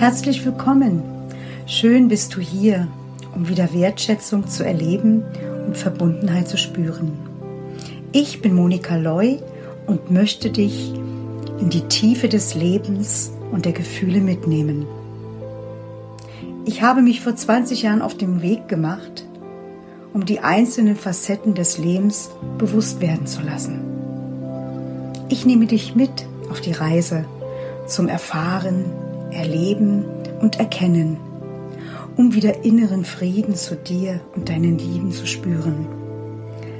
Herzlich willkommen. Schön bist du hier, um wieder Wertschätzung zu erleben und Verbundenheit zu spüren. Ich bin Monika Loy und möchte dich in die Tiefe des Lebens und der Gefühle mitnehmen. Ich habe mich vor 20 Jahren auf den Weg gemacht, um die einzelnen Facetten des Lebens bewusst werden zu lassen. Ich nehme dich mit auf die Reise zum Erfahren, Erleben und Erkennen, um wieder inneren Frieden zu dir und deinen Lieben zu spüren.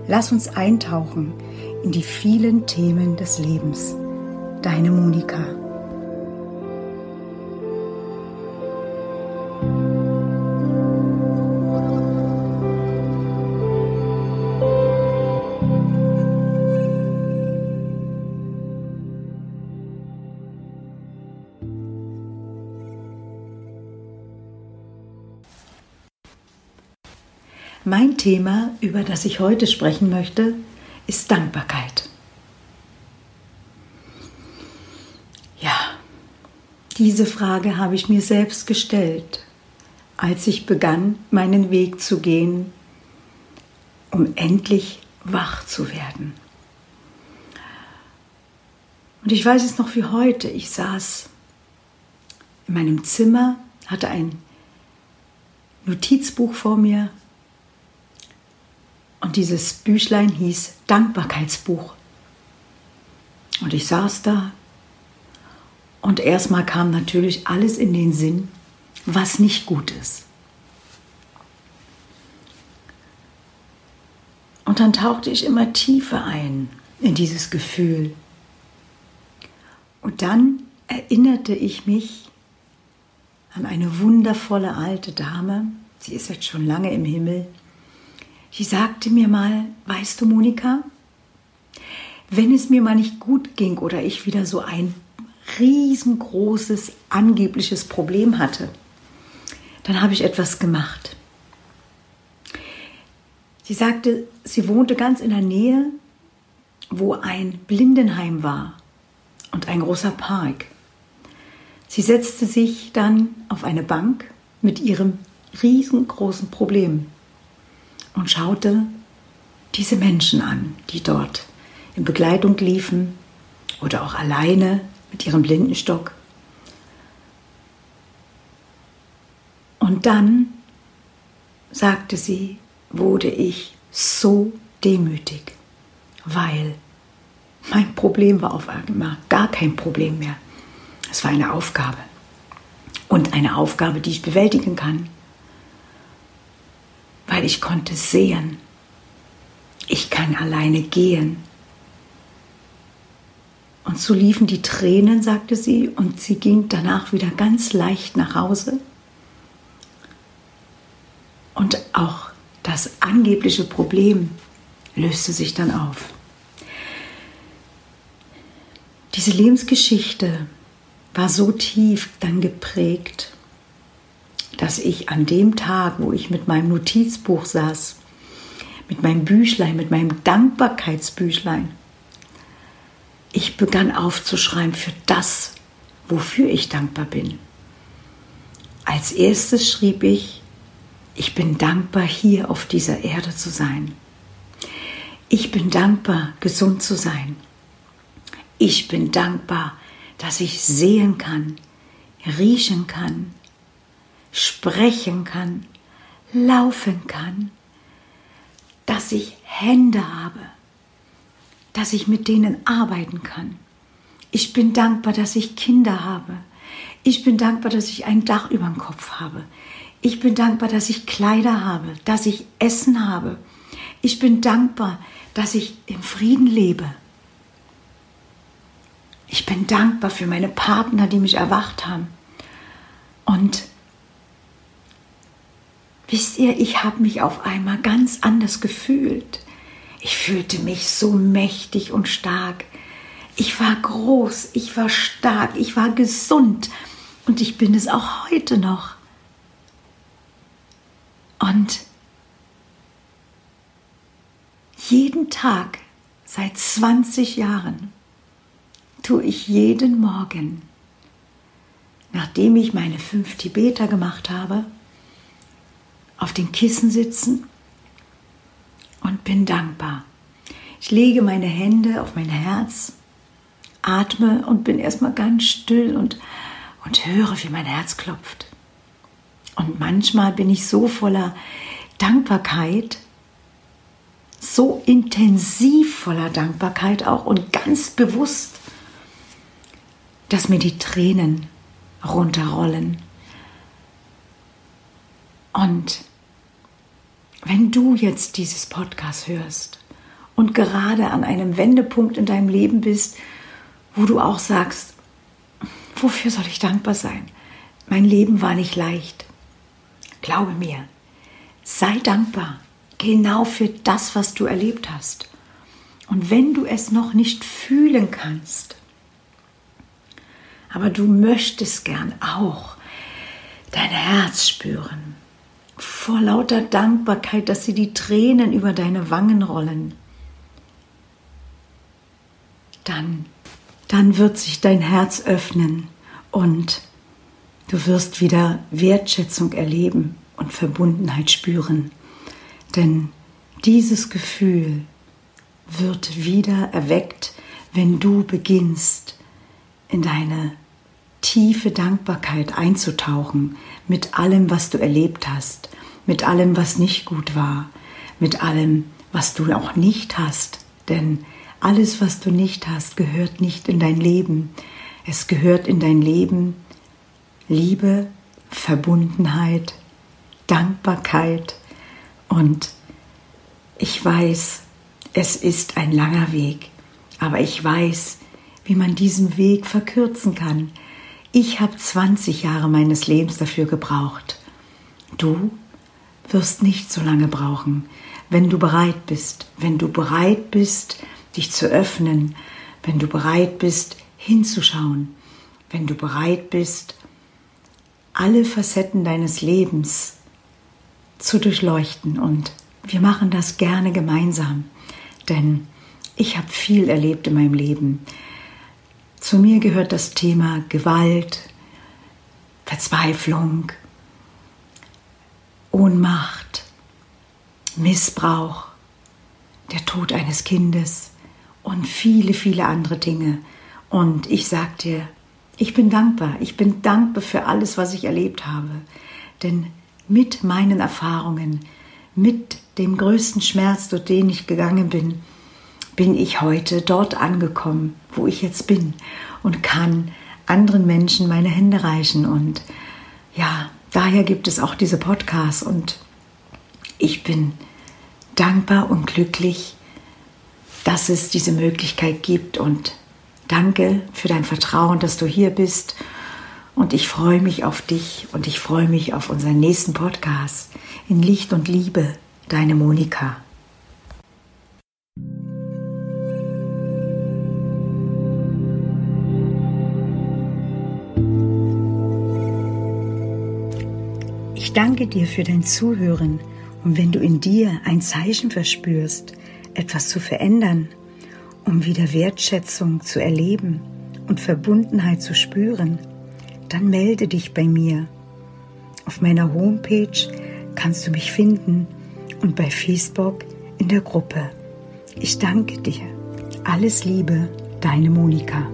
Lass uns eintauchen in die vielen Themen des Lebens. Deine Monika. Mein Thema, über das ich heute sprechen möchte, ist Dankbarkeit. Ja, diese Frage habe ich mir selbst gestellt, als ich begann, meinen Weg zu gehen, um endlich wach zu werden. Und ich weiß es noch wie heute. Ich saß in meinem Zimmer, hatte ein Notizbuch vor mir und dieses Büchlein hieß Dankbarkeitsbuch. Und ich saß da und erstmal kam natürlich alles in den Sinn, was nicht gut ist. Und dann tauchte ich immer tiefer ein in dieses Gefühl. Und dann erinnerte ich mich an eine wundervolle alte Dame, sie ist jetzt schon lange im Himmel, die sagte mir mal, weißt du, Monika, wenn es mir mal nicht gut ging oder ich wieder so ein riesengroßes angebliches Problem hatte, dann habe ich etwas gemacht. Sie sagte, sie wohnte ganz in der Nähe, wo ein Blindenheim war und ein großer Park. Sie setzte sich dann auf eine Bank mit ihrem riesengroßen Problem und schaute diese Menschen an, die dort in Begleitung liefen oder auch alleine mit ihrem Blindenstock. Und dann, sagte sie, wurde ich so demütig, weil mein Problem war auf einmal gar kein Problem mehr. Es war eine Aufgabe. Und eine Aufgabe, die ich bewältigen kann weil ich konnte sehen. Ich kann alleine gehen. Und so liefen die Tränen, sagte sie, und sie ging danach wieder ganz leicht nach Hause. Und auch das angebliche Problem löste sich dann auf. Diese Lebensgeschichte war so tief dann geprägt, dass ich an dem Tag, wo ich mit meinem Notizbuch saß, mit meinem Büchlein, mit meinem Dankbarkeitsbüchlein, ich begann aufzuschreiben für das, wofür ich dankbar bin. Als erstes schrieb ich, ich bin dankbar, hier auf dieser Erde zu sein. Ich bin dankbar, gesund zu sein. Ich bin dankbar, dass ich sehen kann, riechen kann, sprechen kann, laufen kann, dass ich Hände habe, dass ich mit denen arbeiten kann. Ich bin dankbar, dass ich Kinder habe. Ich bin dankbar, dass ich ein Dach über dem Kopf habe. Ich bin dankbar, dass ich Kleider habe, dass ich Essen habe. Ich bin dankbar, dass ich im Frieden lebe. Ich bin dankbar für meine Partner, die mich erwacht haben. Und Wisst ihr, ich habe mich auf einmal ganz anders gefühlt. Ich fühlte mich so mächtig und stark. Ich war groß, ich war stark, ich war gesund und ich bin es auch heute noch. Und jeden Tag seit 20 Jahren tue ich jeden Morgen nachdem ich meine fünf Tibeter gemacht habe, auf den Kissen sitzen und bin dankbar. Ich lege meine Hände auf mein Herz, atme und bin erstmal ganz still und, und höre, wie mein Herz klopft. Und manchmal bin ich so voller Dankbarkeit, so intensiv voller Dankbarkeit auch und ganz bewusst, dass mir die Tränen runterrollen. Und wenn du jetzt dieses Podcast hörst und gerade an einem Wendepunkt in deinem Leben bist, wo du auch sagst, wofür soll ich dankbar sein? Mein Leben war nicht leicht. Glaube mir, sei dankbar genau für das, was du erlebt hast. Und wenn du es noch nicht fühlen kannst, aber du möchtest gern auch dein Herz spüren, vor lauter Dankbarkeit, dass sie die Tränen über deine Wangen rollen, dann, dann wird sich dein Herz öffnen und du wirst wieder Wertschätzung erleben und Verbundenheit spüren. Denn dieses Gefühl wird wieder erweckt, wenn du beginnst, in deine tiefe Dankbarkeit einzutauchen mit allem, was du erlebt hast, mit allem, was nicht gut war, mit allem, was du auch nicht hast. Denn alles, was du nicht hast, gehört nicht in dein Leben. Es gehört in dein Leben Liebe, Verbundenheit, Dankbarkeit, und ich weiß, es ist ein langer Weg, aber ich weiß, wie man diesen Weg verkürzen kann. Ich habe 20 Jahre meines Lebens dafür gebraucht. Du wirst nicht so lange brauchen, wenn du bereit bist, wenn du bereit bist, dich zu öffnen, wenn du bereit bist, hinzuschauen, wenn du bereit bist, alle Facetten deines Lebens zu durchleuchten. Und wir machen das gerne gemeinsam, denn ich habe viel erlebt in meinem Leben. Zu mir gehört das Thema Gewalt, Verzweiflung, Ohnmacht, Missbrauch, der Tod eines Kindes und viele, viele andere Dinge. Und ich sage dir, ich bin dankbar. Ich bin dankbar für alles, was ich erlebt habe. Denn mit meinen Erfahrungen, mit dem größten Schmerz, durch den ich gegangen bin, bin ich heute dort angekommen, wo ich jetzt bin und kann anderen Menschen meine Hände reichen. Und ja, daher gibt es auch diese Podcasts und ich bin dankbar und glücklich, dass es diese Möglichkeit gibt und danke für dein Vertrauen, dass du hier bist und ich freue mich auf dich und ich freue mich auf unseren nächsten Podcast in Licht und Liebe, deine Monika. Ich danke dir für dein Zuhören und wenn du in dir ein Zeichen verspürst, etwas zu verändern, um wieder Wertschätzung zu erleben und Verbundenheit zu spüren, dann melde dich bei mir. Auf meiner Homepage kannst du mich finden und bei Facebook in der Gruppe. Ich danke dir. Alles Liebe, deine Monika.